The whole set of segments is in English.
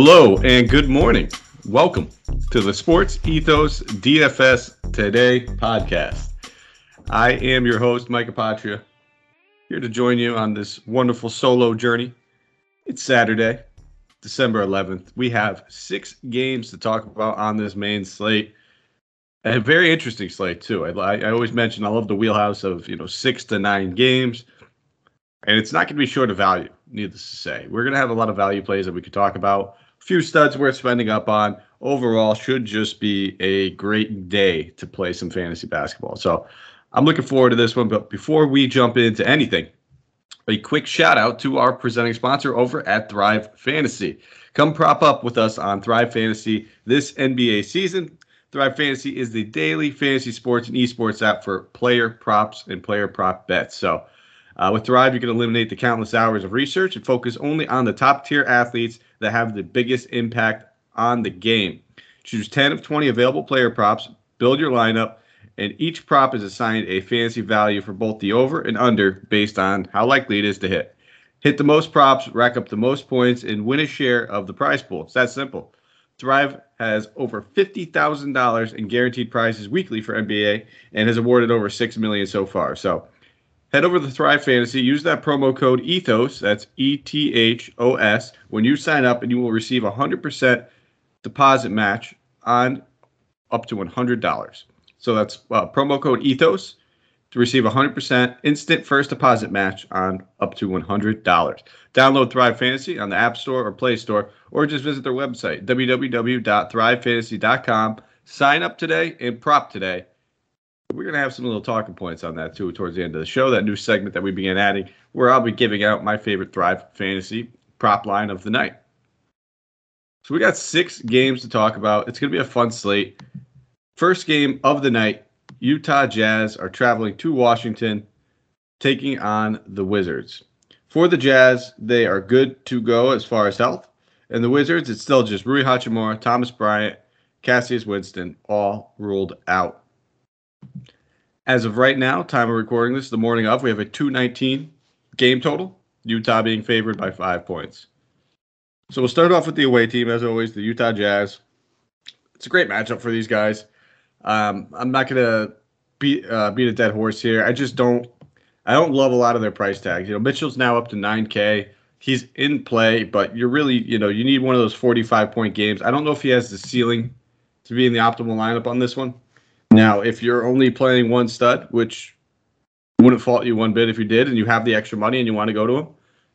Hello and good morning. Welcome to the Sports Ethos DFS Today podcast. I am your host, Mike Apotria, here to join you on this wonderful solo journey. It's Saturday, December 11th. We have six games to talk about on this main slate. A very interesting slate, too. I, I always mention I love the wheelhouse of, you know, six to nine games. And it's not going to be short of value, needless to say. We're going to have a lot of value plays that we could talk about. Few studs worth spending up on. Overall, should just be a great day to play some fantasy basketball. So I'm looking forward to this one. But before we jump into anything, a quick shout out to our presenting sponsor over at Thrive Fantasy. Come prop up with us on Thrive Fantasy this NBA season. Thrive Fantasy is the daily fantasy sports and esports app for player props and player prop bets. So, uh, with Thrive, you can eliminate the countless hours of research and focus only on the top tier athletes that have the biggest impact on the game. Choose 10 of 20 available player props, build your lineup, and each prop is assigned a fantasy value for both the over and under based on how likely it is to hit. Hit the most props, rack up the most points, and win a share of the prize pool. It's that simple. Thrive has over $50,000 in guaranteed prizes weekly for NBA and has awarded over 6 million so far. So, head over to Thrive Fantasy, use that promo code ETHOS, that's E T H O S, when you sign up, and you will receive a 100% deposit match on up to $100. So that's uh, promo code ETHOS to receive a 100% instant first deposit match on up to $100. Download Thrive Fantasy on the App Store or Play Store, or just visit their website, www.thrivefantasy.com. Sign up today and prop today. We're going to have some little talking points on that too towards the end of the show, that new segment that we began adding, where I'll be giving out my favorite Thrive Fantasy prop line of the night. So we got six games to talk about. It's going to be a fun slate. First game of the night Utah Jazz are traveling to Washington, taking on the Wizards. For the Jazz, they are good to go as far as health. And the Wizards, it's still just Rui Hachimura, Thomas Bryant, Cassius Winston, all ruled out. As of right now, time of recording this, the morning of, we have a 219 game total, Utah being favored by five points. So we'll start off with the away team, as always, the Utah Jazz. It's a great matchup for these guys. Um, I'm not gonna beat uh, beat a dead horse here. I just don't I don't love a lot of their price tags. You know, Mitchell's now up to 9K. He's in play, but you're really you know you need one of those 45 point games. I don't know if he has the ceiling to be in the optimal lineup on this one. Now, if you're only playing one stud, which wouldn't fault you one bit if you did, and you have the extra money and you want to go to him,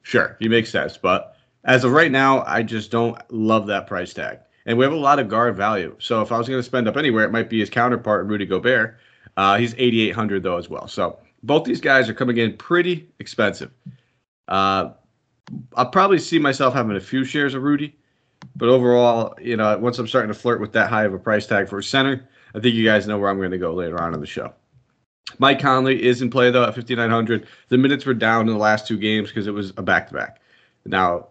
sure, he makes sense. But as of right now, I just don't love that price tag. And we have a lot of guard value. So if I was going to spend up anywhere, it might be his counterpart, Rudy Gobert. Uh, he's 8,800 though as well. So both these guys are coming in pretty expensive. Uh, I'll probably see myself having a few shares of Rudy, but overall, you know, once I'm starting to flirt with that high of a price tag for a center, I think you guys know where I'm going to go later on in the show. Mike Conley is in play though at 5,900. The minutes were down in the last two games because it was a back to back. Now,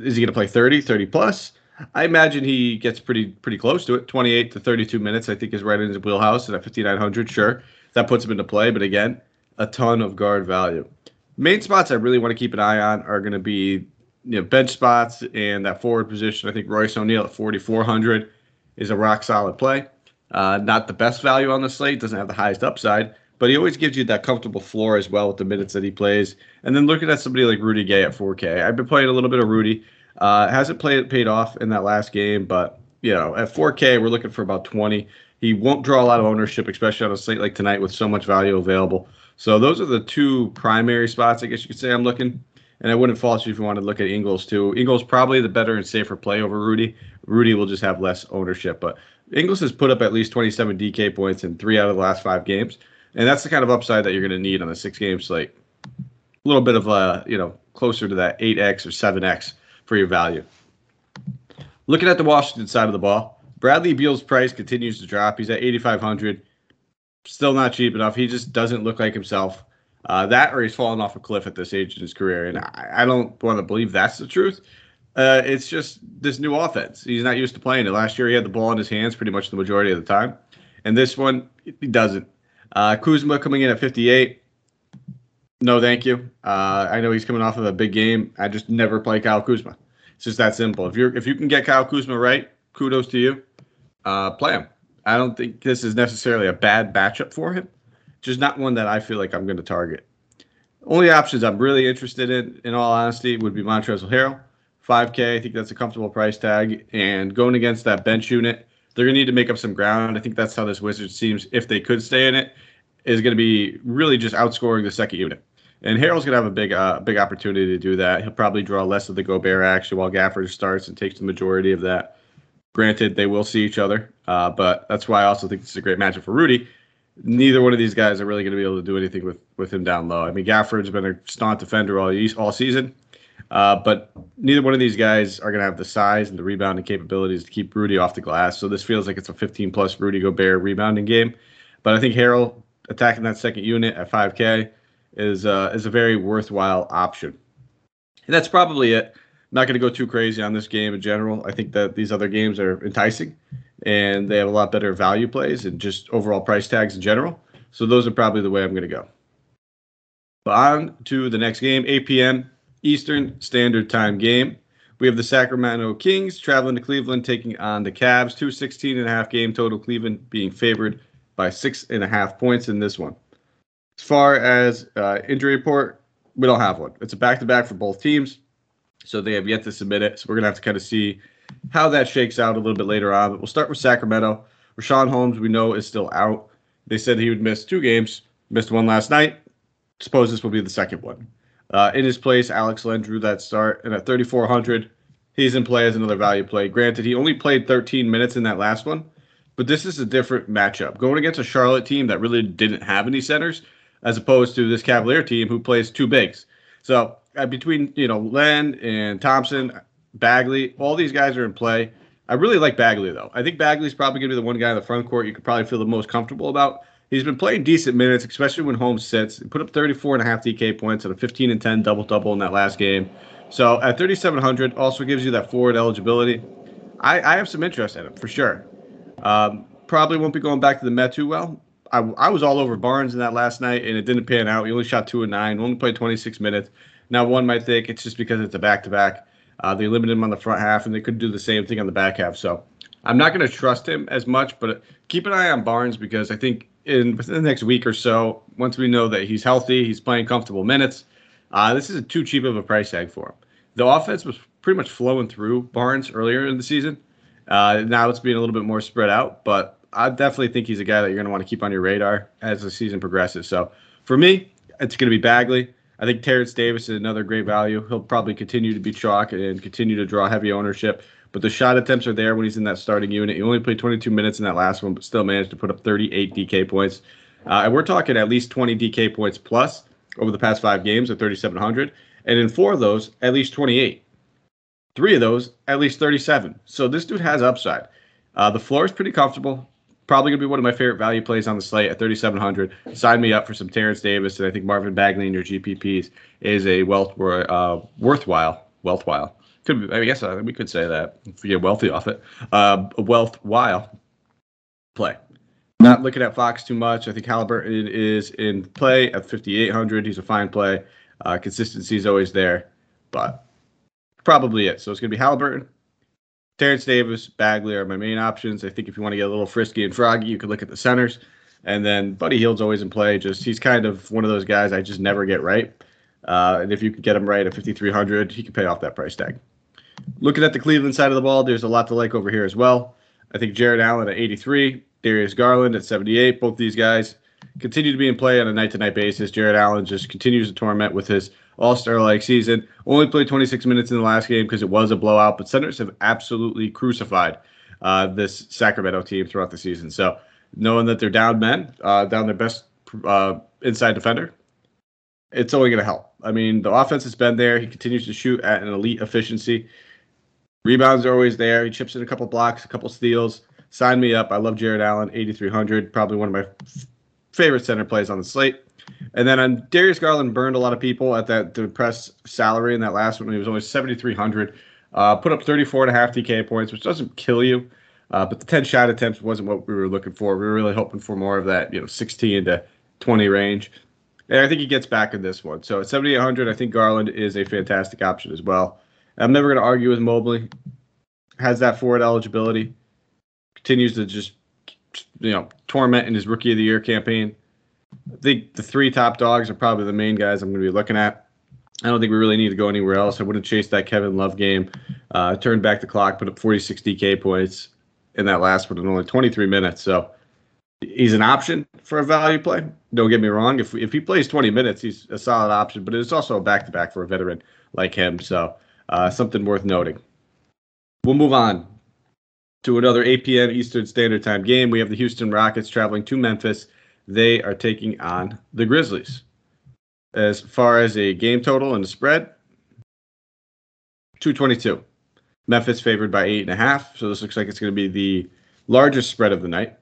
is he going to play 30, 30 plus? I imagine he gets pretty pretty close to it. 28 to 32 minutes, I think, is right in his wheelhouse. And at 5,900, sure, that puts him into play. But again, a ton of guard value. Main spots I really want to keep an eye on are going to be you know bench spots and that forward position. I think Royce O'Neal at 4,400 is a rock solid play. Uh, not the best value on the slate, doesn't have the highest upside, but he always gives you that comfortable floor as well with the minutes that he plays. And then looking at somebody like Rudy Gay at 4K, I've been playing a little bit of Rudy. Uh, hasn't played paid off in that last game, but you know, at 4K, we're looking for about 20. He won't draw a lot of ownership, especially on a slate like tonight with so much value available. So those are the two primary spots, I guess you could say I'm looking. And I wouldn't fault you if you wanted to look at Ingles too. Ingles probably the better and safer play over Rudy. Rudy will just have less ownership, but Ingles has put up at least 27 DK points in three out of the last five games, and that's the kind of upside that you're going to need on a six-game slate. A little bit of a you know closer to that 8x or 7x for your value. Looking at the Washington side of the ball, Bradley Beal's price continues to drop. He's at 8,500. Still not cheap enough. He just doesn't look like himself. Uh, that or he's fallen off a cliff at this age in his career. And I, I don't want to believe that's the truth. Uh, it's just this new offense. He's not used to playing it. Last year, he had the ball in his hands pretty much the majority of the time. And this one, he doesn't. Uh, Kuzma coming in at 58. No, thank you. Uh, I know he's coming off of a big game. I just never play Kyle Kuzma. It's just that simple. If you're if you can get Kyle Kuzma right, kudos to you. Uh, play him. I don't think this is necessarily a bad matchup for him. Just not one that I feel like I'm going to target. Only options I'm really interested in, in all honesty, would be Montrezl Harrell. 5K, I think that's a comfortable price tag. And going against that bench unit, they're going to need to make up some ground. I think that's how this Wizards seems, if they could stay in it, is going to be really just outscoring the second unit. And Harrell's going to have a big, uh, big opportunity to do that. He'll probably draw less of the Gobert action while Gafford starts and takes the majority of that. Granted, they will see each other, uh, but that's why I also think this is a great matchup for Rudy. Neither one of these guys are really going to be able to do anything with with him down low. I mean, Gafford's been a staunch defender all all season, uh, but neither one of these guys are going to have the size and the rebounding capabilities to keep Rudy off the glass. So this feels like it's a 15 plus Rudy Gobert rebounding game. But I think Harrell attacking that second unit at 5K is uh, is a very worthwhile option. And that's probably it not going to go too crazy on this game in general. I think that these other games are enticing and they have a lot better value plays and just overall price tags in general. So those are probably the way I'm going to go. But on to the next game, 8 p.m. Eastern Standard Time game. We have the Sacramento Kings traveling to Cleveland, taking on the Cavs. Two 16 and a half game total. Cleveland being favored by six and a half points in this one. As far as uh, injury report, we don't have one. It's a back to back for both teams. So they have yet to submit it. So we're gonna have to kind of see how that shakes out a little bit later on. But we'll start with Sacramento. Richaun Holmes, we know, is still out. They said he would miss two games. Missed one last night. Suppose this will be the second one. Uh, in his place, Alex Len drew that start, and at 3,400, he's in play as another value play. Granted, he only played 13 minutes in that last one, but this is a different matchup. Going against a Charlotte team that really didn't have any centers, as opposed to this Cavalier team who plays two bigs. So uh, between you know Len and Thompson, Bagley, all these guys are in play. I really like Bagley though. I think Bagley's probably going to be the one guy in the front court you could probably feel the most comfortable about. He's been playing decent minutes, especially when Holmes sits. He put up 34 and a half DK points and a 15 and 10 double double in that last game. So at 3,700, also gives you that forward eligibility. I, I have some interest in him for sure. Um, probably won't be going back to the Met too well. I, I was all over Barnes in that last night, and it didn't pan out. He only shot two and nine, only played 26 minutes. Now, one might think it's just because it's a back to back. They limited him on the front half, and they could do the same thing on the back half. So I'm not going to trust him as much, but keep an eye on Barnes because I think in within the next week or so, once we know that he's healthy, he's playing comfortable minutes, uh, this isn't too cheap of a price tag for him. The offense was pretty much flowing through Barnes earlier in the season. Uh, now it's being a little bit more spread out, but I definitely think he's a guy that you're going to want to keep on your radar as the season progresses. So for me, it's going to be Bagley. I think Terence Davis is another great value. He'll probably continue to be chalk and continue to draw heavy ownership. But the shot attempts are there when he's in that starting unit. He only played 22 minutes in that last one, but still managed to put up 38 DK points. Uh, and we're talking at least 20 DK points plus over the past five games at 3,700. And in four of those, at least 28. Three of those, at least 37. So this dude has upside. Uh, the floor is pretty comfortable probably going to be one of my favorite value plays on the slate at 3,700. Sign me up for some Terence Davis, and I think Marvin Bagley in your GPPs is a wealth uh, worthwhile, worthwhile. Could I guess uh, we could say that if you get wealthy off it. Uh, a worthwhile play. Not looking at Fox too much. I think Halliburton is in play at 5,800. He's a fine play. Uh, consistency is always there, but probably it. So it's going to be Halliburton, Terence Davis, Bagley are my main options. I think if you want to get a little frisky and froggy, you could look at the centers. And then Buddy Hield's always in play. Just he's kind of one of those guys I just never get right. Uh, and if you can get him right at 5,300, he can pay off that price tag. Looking at the Cleveland side of the ball, there's a lot to like over here as well. I think Jarrett Allen at 83, Darius Garland at 78. Both these guys continue to be in play on a night to night basis. Jarrett Allen just continues to torment with his all star like season. Only played 26 minutes in the last game because it was a blowout, but Senators have absolutely crucified uh, this Sacramento team throughout the season. So knowing that they're down men, uh, down their best uh, inside defender, it's only going to help. I mean, the offense has been there. He continues to shoot at an elite efficiency. Rebounds are always there. He chips in a couple blocks, a couple steals. Sign me up. I love Jarrett Allen, 8,300. Probably one of my f- favorite center plays on the slate. And then on Darius Garland burned a lot of people at that depressed salary in that last one. He was only 7,300. Uh, put up 34 and a half DK points, which doesn't kill you. Uh, but the 10 shot attempts wasn't what we were looking for. We were really hoping for more of that, you know, 16 to 20 range. And I think he gets back in this one. So at 7,800, I think Garland is a fantastic option as well. I'm never going to argue with Mobley. Has that forward eligibility. Continues to just, you know, torment in his rookie of the year campaign. I think the three top dogs are probably the main guys I'm going to be looking at. I don't think we really need to go anywhere else. I would have chase that Kevin Love game, uh, turned back the clock, put up 46 DK points in that last one in only 23 minutes. So he's an option for a value play. Don't get me wrong. If if he plays 20 minutes, he's a solid option. But it's also a back to back for a veteran like him. So uh, something worth noting. We'll move on to another 8 p.m. Eastern Standard Time game. We have the Houston Rockets traveling to Memphis. They are taking on the Grizzlies. As far as a game total and the spread, 222. Memphis favored by eight and a half. So this looks like it's going to be the largest spread of the night.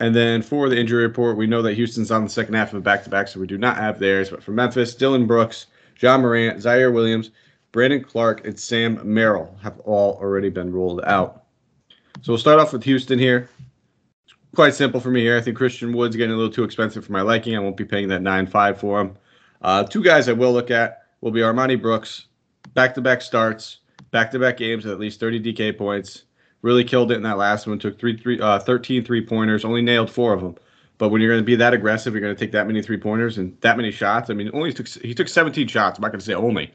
And then for the injury report, we know that Houston's on the second half of a back to back, so we do not have theirs. But for Memphis, Dillon Brooks, Ja Morant, Ziaire Williams, Brandon Clarke, and Sam Merrill have all already been ruled out. So we'll start off with Houston here. It's quite simple for me here. I think Christian Wood's getting a little too expensive for my liking. I won't be paying that 9 5 for him. Uh, two guys I will look at will be Armoni Brooks, back to back starts, back to back games at least 30 DK points. Really killed it in that last one. Took three, three, uh, 13 three pointers. Only nailed four of them. But when you're going to be that aggressive, you're going to take that many three pointers and that many shots. I mean, only took he took 17 shots. I'm not going to say only,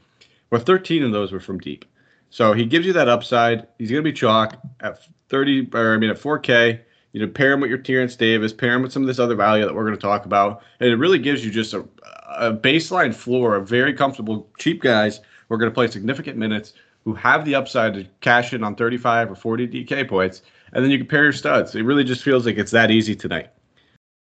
but 13 of those were from deep. So he gives you that upside. He's going to be chalk at 30, or I mean at 4K. You know, pair him with your Terence Davis, pair him with some of this other value that we're going to talk about, and it really gives you just a, a baseline floor of very comfortable, cheap guys We're going to play significant minutes who have the upside to cash in on 35 or 40 DK points, and then you compare your studs. It really just feels like it's that easy tonight.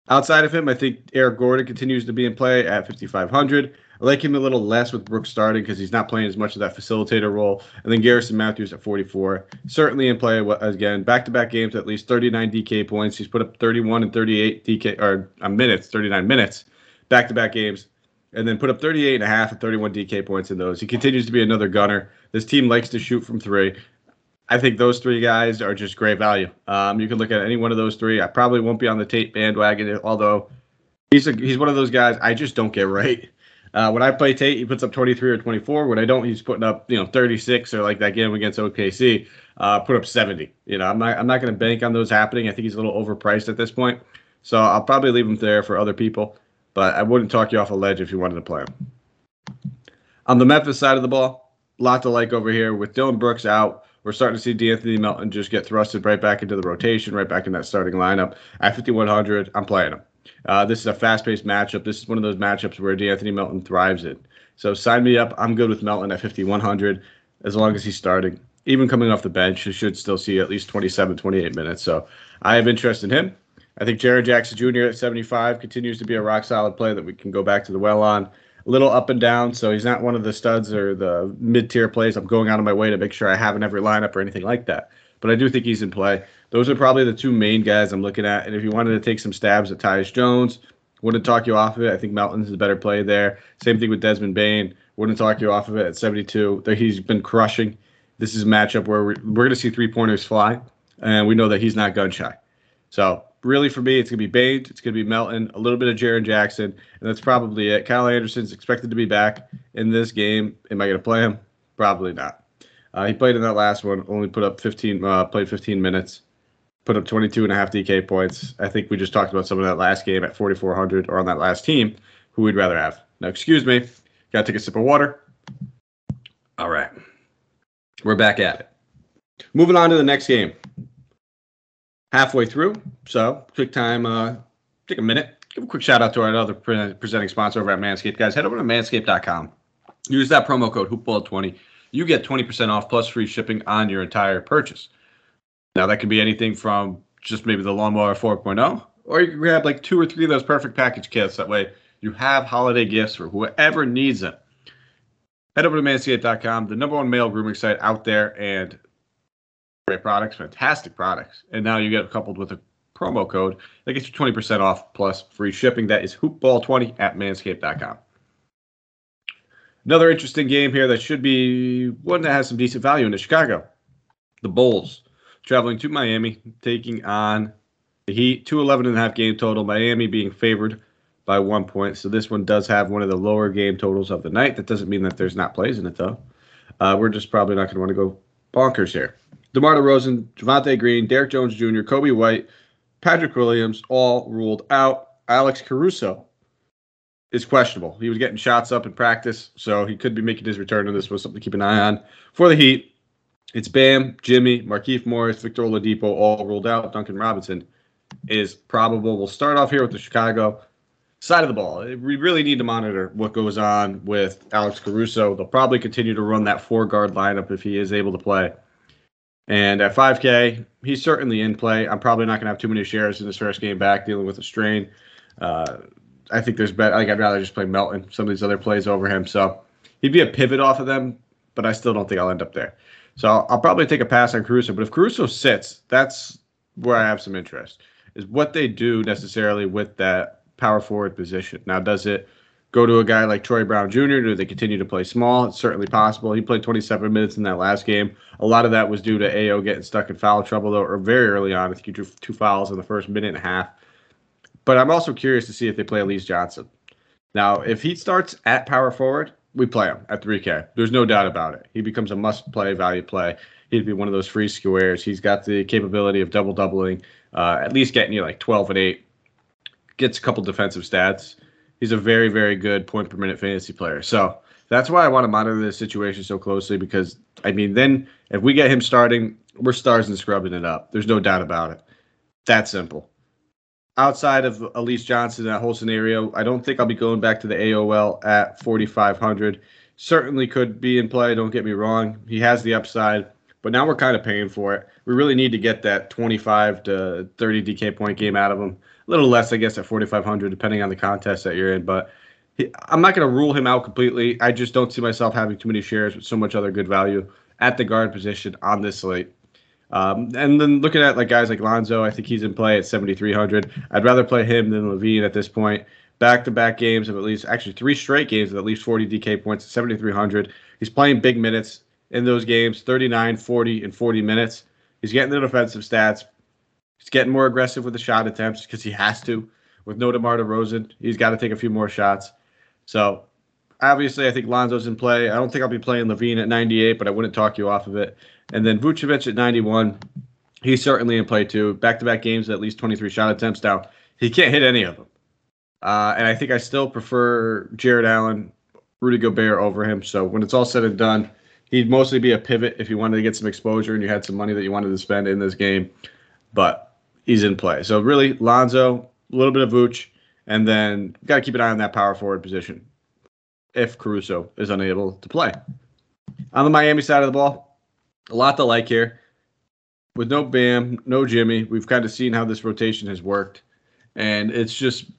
Outside of him, I think Eric Gordon continues to be in play at 5,500. I like him a little less with Brooks starting because he's not playing as much of that facilitator role. And then Garrison Matthews at 44, certainly in play again. Back-to-back games, at least 39 DK points. He's put up 31 and 38 DK or uh, minutes, 39 minutes, back-to-back games and then put up 38 and a half and 31 DK points in those. He continues to be another gunner. This team likes to shoot from three. I think those three guys are just great value. Um, you can look at any one of those three. I probably won't be on the Tate bandwagon, although he's a, he's one of those guys I just don't get right. Uh, when I play Tate, he puts up 23 or 24. When I don't, he's putting up you know 36 or like that game against OKC, uh, put up 70. You know, I'm not I'm not going to bank on those happening. I think he's a little overpriced at this point, so I'll probably leave him there for other people but I wouldn't talk you off a ledge if you wanted to play him. On the Memphis side of the ball, lot to like over here. With Dillon Brooks out, we're starting to see De'Anthony Melton just get thrusted right back into the rotation, right back in that starting lineup. At 5,100, I'm playing him. Uh, this is a fast paced matchup. This is one of those matchups where De'Anthony Melton thrives in. So sign me up. I'm good with Melton at 5,100 as long as he's starting. Even coming off the bench, he should still see at least 27, 28 minutes. So I have interest in him. I think Jaren Jackson Jr. at 75 continues to be a rock solid play that we can go back to the well on. A little up and down, so he's not one of the studs or the mid tier plays. I'm going out of my way to make sure I have in every lineup or anything like that. But I do think he's in play. Those are probably the two main guys I'm looking at. And if you wanted to take some stabs at Tyus Jones, wouldn't talk you off of it. I think Melton's is a better play there. Same thing with Desmond Bane. Wouldn't talk you off of it at 72. He's been crushing. This is a matchup where we're, we're going to see three pointers fly, and we know that he's not gun shy. So really for me, it's going to be Bane, it's going to be Melton, a little bit of Jaren Jackson, and that's probably it. Kyle Anderson's expected to be back in this game. Am I going to play him? Probably not. Uh, he played in that last one, only put up 15, uh, played 15 minutes, put up 22 and a half DK points. I think we just talked about some of that last game at 4,400 or on that last team, who we'd rather have. Now, excuse me, got to take a sip of water. All right, we're back at it. Moving on to the next game halfway through. So, quick time, uh, take a minute, give a quick shout out to our other pre- presenting sponsor over at Manscaped. Guys, head over to manscaped.com. Use that promo code HoopBall20. You get 20% off plus free shipping on your entire purchase. Now, that can be anything from just maybe the Lawnmower 4.0, or you can grab like two or three of those perfect package kits. That way, you have holiday gifts for whoever needs them. Head over to manscaped.com, the number one male grooming site out there, and great products, fantastic products. And now you get coupled with a promo code that gets you 20% off plus free shipping. That is hoopball20 at manscaped.com. Another interesting game here that should be one that has some decent value into Chicago. The Bulls traveling to Miami, taking on the Heat, 211 and a half game total. Miami being favored by one point. So this one does have one of the lower game totals of the night. That doesn't mean that there's not plays in it, though. uh, we're just probably not going to want to go bonkers here. DeMar DeRozan, Javonte Green, Derrick Jones Jr., Coby White, Patrick Williams, all ruled out. Alex Caruso is questionable. He was getting shots up in practice, so he could be making his return, and this was something to keep an eye on. For the Heat, it's Bam, Jimmy, Markieff Morris, Victor Oladipo, all ruled out. Duncan Robinson is probable. We'll start off here with the Chicago side of the ball. We really need to monitor what goes on with Alex Caruso. They'll probably continue to run that four guard lineup if he is able to play. And at 5K, he's certainly in play. I'm probably not going to have too many shares in this first game back dealing with a strain. Uh, I think there's better. Like I'd rather just play Melton, some of these other plays over him. So he'd be a pivot off of them, but I still don't think I'll end up there. So I'll, I'll probably take a pass on Caruso. But if Caruso sits, that's where I have some interest. Is what they do necessarily with that power forward position. Now, does it go to a guy like Troy Brown Jr.? Do they continue to play small? It's certainly possible. He played 27 minutes in that last game. A lot of that was due to AO getting stuck in foul trouble, though, or very early on. I think he drew two fouls in the first minute and a half. But I'm also curious to see if they play Alize Johnson. Now, if he starts at power forward, we play him at 3K. There's no doubt about it. He becomes a must play, value play. He'd be one of those free squares. He's got the capability of double doubling, uh, at least getting you like 12 and 8. Gets a couple defensive stats. He's a very, very good point per minute fantasy player. So that's why I want to monitor this situation so closely because, I mean, then if we get him starting, we're stars and scrubbing it up. There's no doubt about it. That simple outside of Alize Johnson, that whole scenario, I don't think I'll be going back to the AOL at 4,500. Certainly could be in play. Don't get me wrong. He has the upside, but now we're kind of paying for it. We really need to get that 25 to 30 DK point game out of him. A little less, I guess, at 4,500, depending on the contest that you're in. But he, I'm not going to rule him out completely. I just don't see myself having too many shares with so much other good value at the guard position on this slate. Um, and then looking at like guys like Lonzo, I think he's in play at 7,300. I'd rather play him than LaVine at this point. Back to back games of at least, actually three straight games of at least 40 DK points at 7,300. He's playing big minutes in those games 39, 40, and 40 minutes. He's getting the defensive stats. He's getting more aggressive with the shot attempts because he has to. With no DeMar DeRozan, he's got to take a few more shots. So obviously, I think Lonzo's in play. I don't think I'll be playing LaVine at 98, but I wouldn't talk you off of it. And then Vucevic at 91, he's certainly in play too. Back to back games, at least 23 shot attempts. Now, he can't hit any of them. Uh, and I think I still prefer Jarrett Allen, Rudy Gobert over him. So when it's all said and done, he'd mostly be a pivot if you wanted to get some exposure and you had some money that you wanted to spend in this game. But he's in play. So really, Lonzo, a little bit of Vooch, and then got to keep an eye on that power forward position if Caruso is unable to play. On the Miami side of the ball, a lot to like here. With no Bam, no Jimmy, we've kind of seen how this rotation has worked. And it's just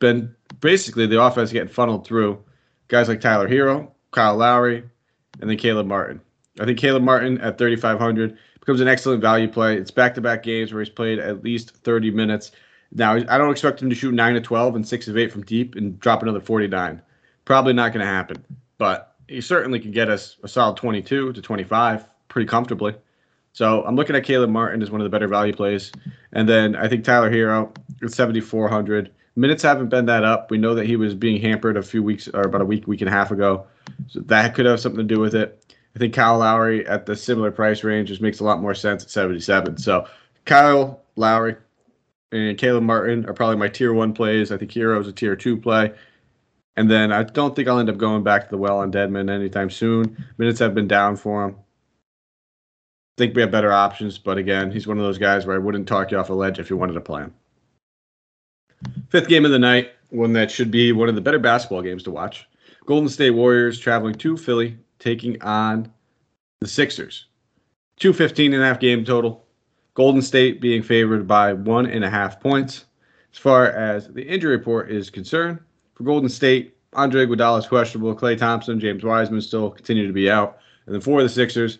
been basically the offense getting funneled through guys like Tyler Herro, Kyle Lowry, and then Caleb Martin. I think Caleb Martin at 3,500 becomes an excellent value play. It's back to back games where he's played at least 30 minutes. Now, I don't expect him to shoot 9 to 12 and 6 of 8 from deep and drop another 49. Probably not going to happen. But he certainly can get us a solid 22 to 25 pretty comfortably. So I'm looking at Caleb Martin as one of the better value plays. And then I think Tyler Herro at 7,400. Minutes haven't been that up. We know that he was being hampered a few weeks or about a week, week and a half ago. So that could have something to do with it. I think Kyle Lowry at the similar price range just makes a lot more sense at 77. So Kyle Lowry and Caleb Martin are probably my tier one plays. I think Herro is a tier two play. And then I don't think I'll end up going back to the well on Dedmon anytime soon. Minutes have been down for him I think we have better options, but again, he's one of those guys where I wouldn't talk you off a ledge if you wanted to play him. Fifth game of the night, one that should be one of the better basketball games to watch. Golden State Warriors traveling to Philly, taking on the Sixers. 215 and a half game total. Golden State being favored by one and a half points. As far as the injury report is concerned, for Golden State, Andre Iguodala is questionable. Klay Thompson, James Wiseman still continue to be out. And then for the Sixers,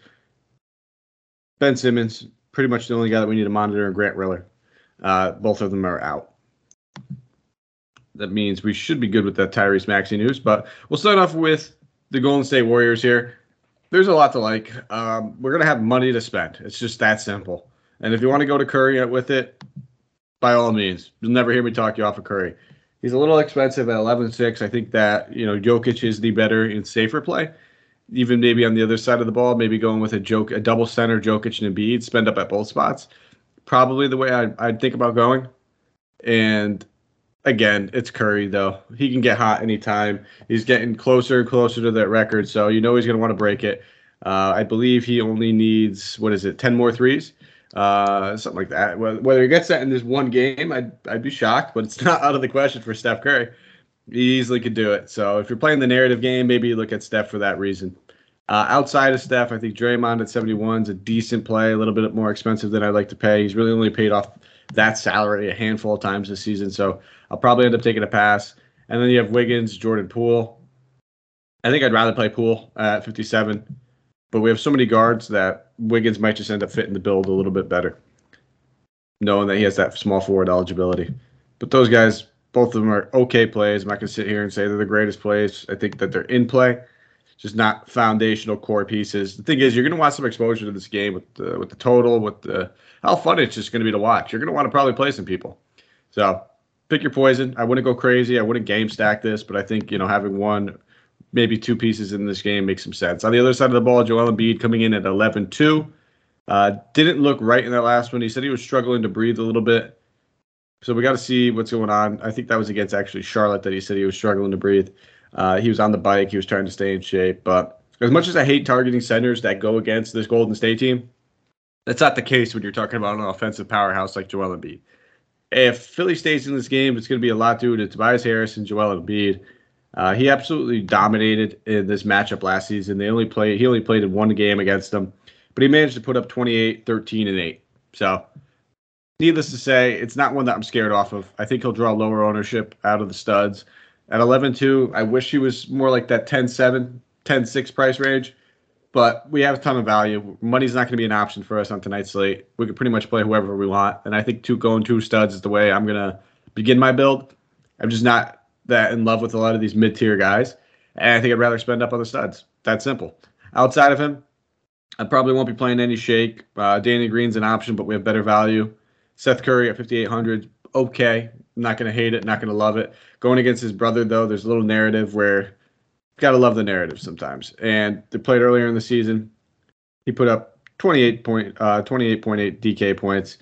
Ben Simmons, pretty much the only guy that we need to monitor, and Grant Riller. Uh, both of them are out. That means we should be good with that Tyrese Maxey news. But we'll start off with the Golden State Warriors here. There's a lot to like. Um, we're gonna have money to spend. It's just that simple. And if you want to go to Curry with it, by all means, you'll never hear me talk you off of Curry. He's a little expensive at 11.6. I think that you know Jokic is the better and safer play. even maybe on the other side of the ball, maybe going with a joke, a double center, Jokic and Embiid, spend up at both spots. Probably the way I'd, I'd think about going. And again, it's Curry though. He can get hot anytime. He's getting closer and closer to that record, so you know he's going to want to break it. Uh, I believe he only needs what is it, ten more threes, uh, something like that. Whether he gets that in this one game, I'd I'd be shocked, but it's not out of the question for Steph Curry. He easily could do it. So if you're playing the narrative game, maybe you look at Steph for that reason. Uh, outside of Steph, I think Draymond at 71 is a decent play, a little bit more expensive than I'd like to pay. He's really only paid off that salary a handful of times this season, so I'll probably end up taking a pass. And then you have Wiggins, Jordan Poole. I think I'd rather play Poole at 57, but we have so many guards that Wiggins might just end up fitting the build a little bit better, knowing that he has that small forward eligibility. But those guys, both of them are okay plays. I'm not going to sit here and say they're the greatest plays. I think that they're in play, just not foundational core pieces. The thing is, you're going to want some exposure to this game with the, with the total, with the how fun it's just going to be to watch. You're going to want to probably play some people. So pick your poison. I wouldn't go crazy. I wouldn't game stack this, but I think you know having one, maybe two pieces in this game makes some sense. On the other side of the ball, Joel Embiid coming in at 11-2. Uh, didn't look right in that last one. He said he was struggling to breathe a little bit. So we got to see what's going on. I think that was against actually Charlotte that he said he was struggling to breathe. Uh, he was on the bike. He was trying to stay in shape. But as much as I hate targeting centers that go against this Golden State team, that's not the case when you're talking about an offensive powerhouse like Joel Embiid. If Philly stays in this game, it's going to be a lot due to Tobias Harris and Joel Embiid. Uh, he absolutely dominated in this matchup last season. They only played he only played in one game against them, but he managed to put up 28, 13, and 8. So needless to say, it's not one that I'm scared off of. I think he'll draw lower ownership out of the studs. At 11-2, I wish he was more like that 10-7, 10-6 price range, but we have a ton of value. Money's not going to be an option for us on tonight's slate. We could pretty much play whoever we want, and I think two going two studs is the way I'm going to begin my build. I'm just not that in love with a lot of these mid-tier guys, and I think I'd rather spend up on the studs. That simple. Outside of him, I probably won't be playing any shake. Uh, Danny Green's an option, but we have better value. Seth Curry at 5,800, okay. I'm not going to hate it, not going to love it. Going against his brother, though, there's a little narrative where got to love the narrative sometimes. And they played earlier in the season. He put up 28 point, uh, 28.8 DK points.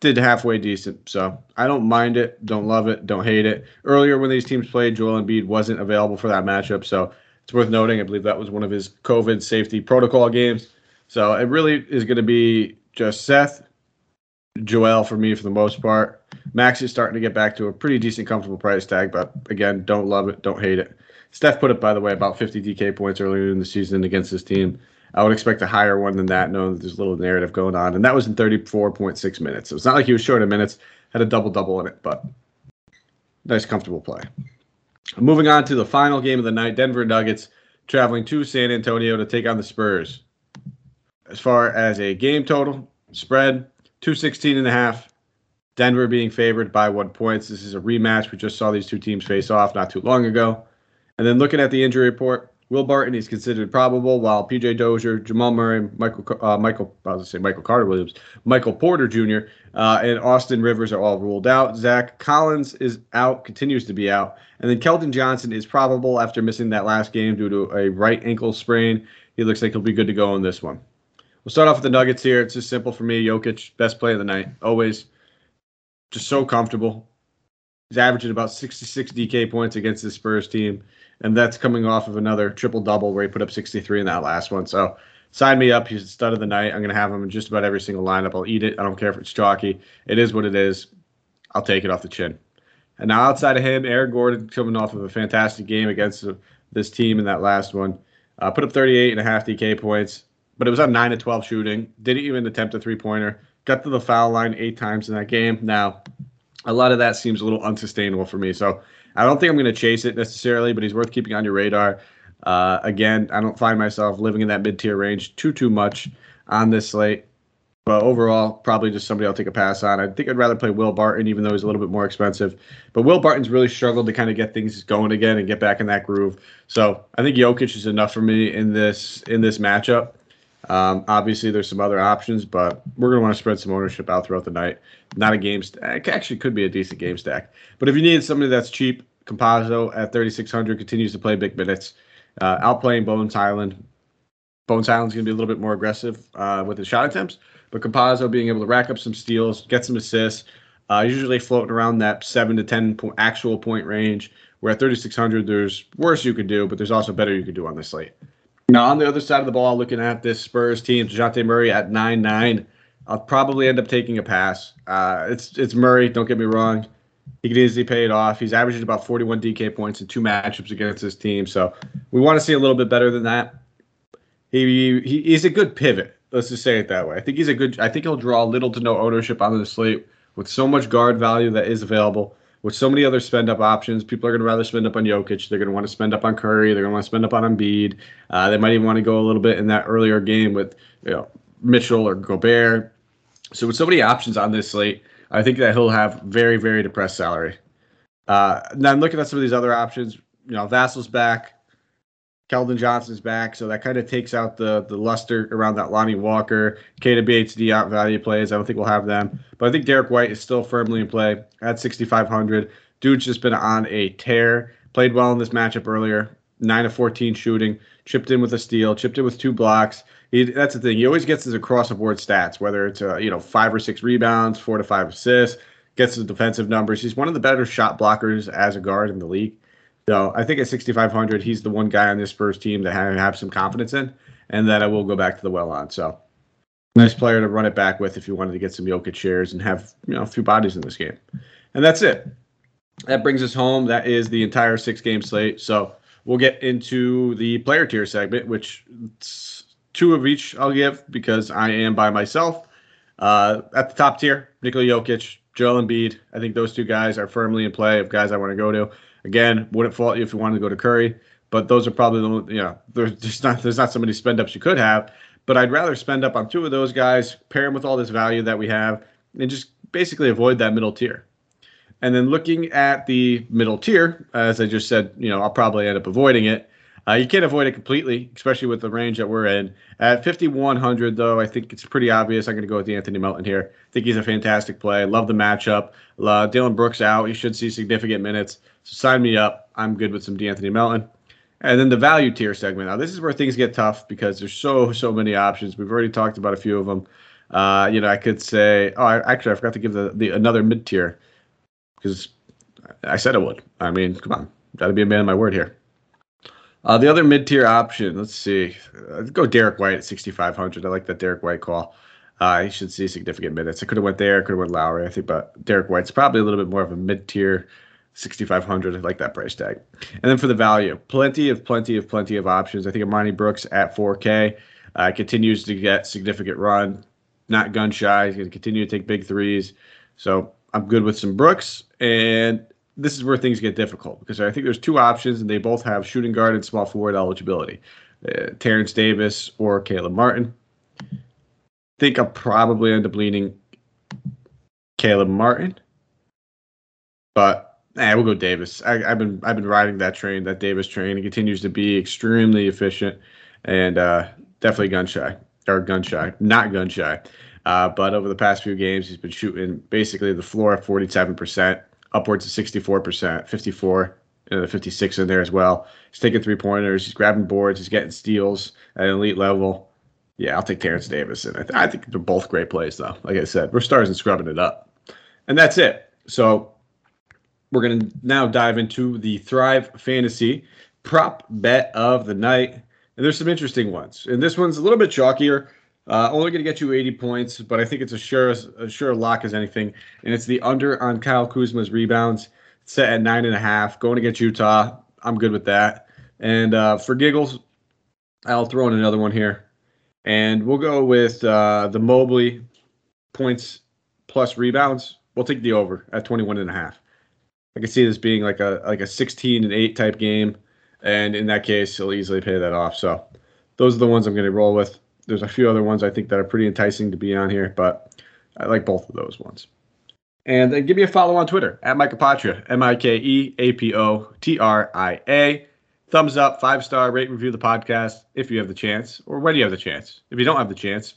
Did halfway decent. So I don't mind it. Don't love it. Don't hate it. Earlier when these teams played, Joel Embiid wasn't available for that matchup. So it's worth noting. I believe that was one of his COVID safety protocol games. So it really is going to be just Seth, Joel for me for the most part. Max is starting to get back to a pretty decent, comfortable price tag, but again, don't love it, don't hate it. Steph put up, by the way, about 50 DK points earlier in the season against this team. I would expect a higher one than that, knowing that there's a little narrative going on. And that was in 34.6 minutes. So it's not like he was short of minutes, had a double double in it, but nice, comfortable play. Moving on to the final game of the night Denver Nuggets traveling to San Antonio to take on the Spurs. As far as a game total, spread, 216 and a half. Denver being favored by one points. This is a rematch. We just saw these two teams face off not too long ago. And then looking at the injury report, Will Barton is considered probable, while PJ Dozier, Jamal Murray, Michael uh, Michael I was to say Michael Carter Williams, Michael Porter Jr. Uh, and Austin Rivers are all ruled out. Zach Collins is out, continues to be out, and then Keldon Johnson is probable after missing that last game due to a right ankle sprain. He looks like he'll be good to go in this one. We'll start off with the Nuggets here. It's just simple for me. Jokic, best play of the night, always. Just so comfortable. He's averaging about 66 DK points against the Spurs team, and that's coming off of another triple double where he put up 63 in that last one. So sign me up. He's the stud of the night. I'm going to have him in just about every single lineup. I'll eat it. I don't care if it's chalky. It is what it is. I'll take it off the chin. And now outside of him, Aaron Gordon coming off of a fantastic game against this team in that last one. Uh, put up 38 and a half DK points but it was on 9 to 12 shooting. Didn't even attempt a three pointer. Got to the foul line eight times in that game. Now, a lot of that seems a little unsustainable for me. So I don't think I'm going to chase it necessarily, but he's worth keeping on your radar. Uh, again, I don't find myself living in that mid tier range too, too much on this slate. But overall, probably just somebody I'll take a pass on. I think I'd rather play Will Barton, even though he's a little bit more expensive. But Will Barton's really struggled to kind of get things going again and get back in that groove. So I think Jokic is enough for me in this in this matchup. Um, obviously, there's some other options, but we're going to want to spread some ownership out throughout the night. Not a game stack. Actually, could be a decent game stack. But if you need somebody that's cheap, Campazzo at 3,600 continues to play big minutes, uh, outplaying Bones Hyland. Bones Hyland's going to be a little bit more aggressive uh, with his shot attempts, but Campazzo being able to rack up some steals, get some assists, uh, usually floating around that seven to ten point, actual point range. Where at 3600, there's worse you could do, but there's also better you could do on this slate. Now on the other side of the ball, looking at this Spurs team, Dejounte Murray at nine nine. I'll probably end up taking a pass. Uh, it's it's Murray. Don't get me wrong. He can easily pay it off. He's averaging about 41 DK points in two matchups against this team. So we want to see a little bit better than that. He, he he's a good pivot. Let's just say it that way. I think he's a good. I think he'll draw little to no ownership on the slate with so much guard value that is available. With so many other spend up options, people are going to rather spend up on Jokic. They're going to want to spend up on Curry. They're going to want to spend up on Embiid. Uh, they might even want to go a little bit in that earlier game with you know Mitchell or Gobert. So with so many options on this slate, I think that he'll have very, very depressed salary. Uh, now I'm looking at some of these other options. You know, Vassell's back, Keldon Johnson's back, so that kind of takes out the the luster around that Lonnie Walker, BHD out value plays. I don't think we'll have them, but I think Derrick White is still firmly in play at 6,500. Dude's just been on a tear. Played well in this matchup earlier. Nine of 14 shooting, chipped in with a steal, chipped in with two blocks. He, that's the thing. He always gets his across the board stats, whether it's a, you know five or six rebounds, four to five assists, gets his defensive numbers. He's one of the better shot blockers as a guard in the league. So I think at 6,500, he's the one guy on this Spurs team that I have some confidence in, and that I will go back to the well on. So nice player to run it back with if you wanted to get some Jokic shares and have you know a few bodies in this game. And that's it. That brings us home. That is the entire six game slate. So we'll get into the player tier segment, which two of each I'll give because I am by myself. Uh, at the top tier, Nikola Jokic, Joel Embiid. I think those two guys are firmly in play of guys I want to go to. Again, wouldn't fault you if you wanted to go to Curry, but those are probably the you know there's just not there's not so many spend ups you could have. But I'd rather spend up on two of those guys, pair them with all this value that we have, and just basically avoid that middle tier. And then looking at the middle tier, as I just said, you know, I'll probably end up avoiding it. Uh, you can't avoid it completely, especially with the range that we're in. At 5,100, though, I think it's pretty obvious. I'm going to go with Anthony Melton here. I think he's a fantastic play. Love the matchup. Uh, Dillon Brooks out. He should see significant minutes. So sign me up. I'm good with some De'Anthony Melton. And then the value tier segment. Now, this is where things get tough because there's so, so many options. We've already talked about a few of them. Uh, you know, I could say, oh, I, actually, I forgot to give the, the another mid tier because I said I would. I mean, come on. Got to be a man of my word here. Uh, the other mid tier option, let's see, uh, go Derrick White at 6,500. I like that Derrick White call. Uh, should see significant minutes. I could have went there, I could have went Lowry, I think, but Derrick White's probably a little bit more of a mid tier, 6,500. I like that price tag. And then for the value, plenty of, plenty of, plenty of options. I think Armoni Brooks at 4K uh, continues to get significant run, not gun shy. He's going to continue to take big threes. So I'm good with some Brooks. And this is where things get difficult because I think there's two options and they both have shooting guard and small forward eligibility. Uh, Terence Davis or Caleb Martin. I think I'll probably end up leaning Caleb Martin, but eh, we'll go Davis. I, have been I've been riding that train, that Davis train. He continues to be extremely efficient and uh, definitely gun shy or gun shy, not gun shy. Uh, but over the past few games, he's been shooting basically the floor at 47% upwards of 64%, 54, uh, 56 in there as well. He's taking three pointers. He's grabbing boards. He's getting steals at an elite level. Yeah, I'll take Terence Davis. And I, th- I think they're both great plays, though. Like I said, we're stars and scrubbing it up. And that's it. So we're going to now dive into the Thrive Fantasy prop bet of the night. And there's some interesting ones. And this one's a little bit chalkier. Uh, only going to get you 80 points, but I think it's a sure a sure lock as anything. And it's the under on Kyle Kuzma's rebounds, set at nine and a half, going against Utah. I'm good with that. And uh, for giggles, I'll throw in another one here, and we'll go with uh, the Mobley points plus rebounds. We'll take the over at 21 and a half. I can see this being like a like a 16 and 8 type game, and in that case, he'll easily pay that off. So those are the ones I'm going to roll with there's a few other ones I think that are pretty enticing to be on here, but I like both of those ones. And then give me a follow on Twitter at Mike Apotria, M I K E A P O T R I A. Thumbs up, five star, rate, review the podcast if you have the chance, or when you have the chance. If you don't have the chance,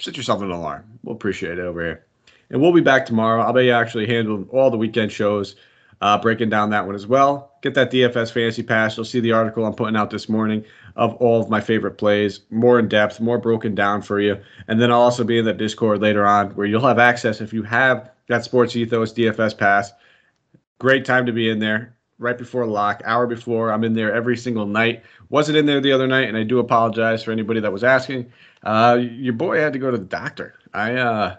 set yourself an alarm. We'll appreciate it over here. And we'll be back tomorrow. I'll be actually handling all the weekend shows, uh, breaking down that one as well. Get that DFS fantasy pass. You'll see the article I'm putting out this morning of all of my favorite plays, more in depth, more broken down for you. And then I'll also be in the Discord later on where you'll have access if you have that Sports Ethos DFS pass. Great time to be in there right before lock, hour before. I'm in there every single night. Wasn't in there the other night, and I do apologize for anybody that was asking. Uh, your boy had to go to the doctor. I uh,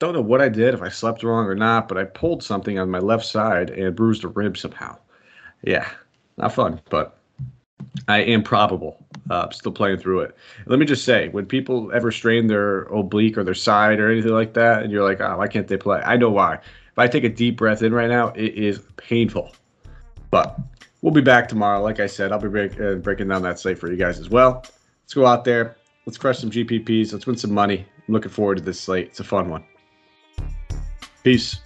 don't know what I did, if I slept wrong or not, but I pulled something on my left side and bruised a rib somehow. Yeah, not fun, but I am probable. Uh, still playing through it. Let me just say, when people ever strain their oblique or their side or anything like that, and you're like, oh, why can't they play? I know why. If I take a deep breath in right now, it is painful. But we'll be back tomorrow. Like I said, I'll be break, uh, breaking down that slate for you guys as well. Let's go out there. Let's crush some GPPs. Let's win some money. I'm looking forward to this slate. It's a fun one. Peace.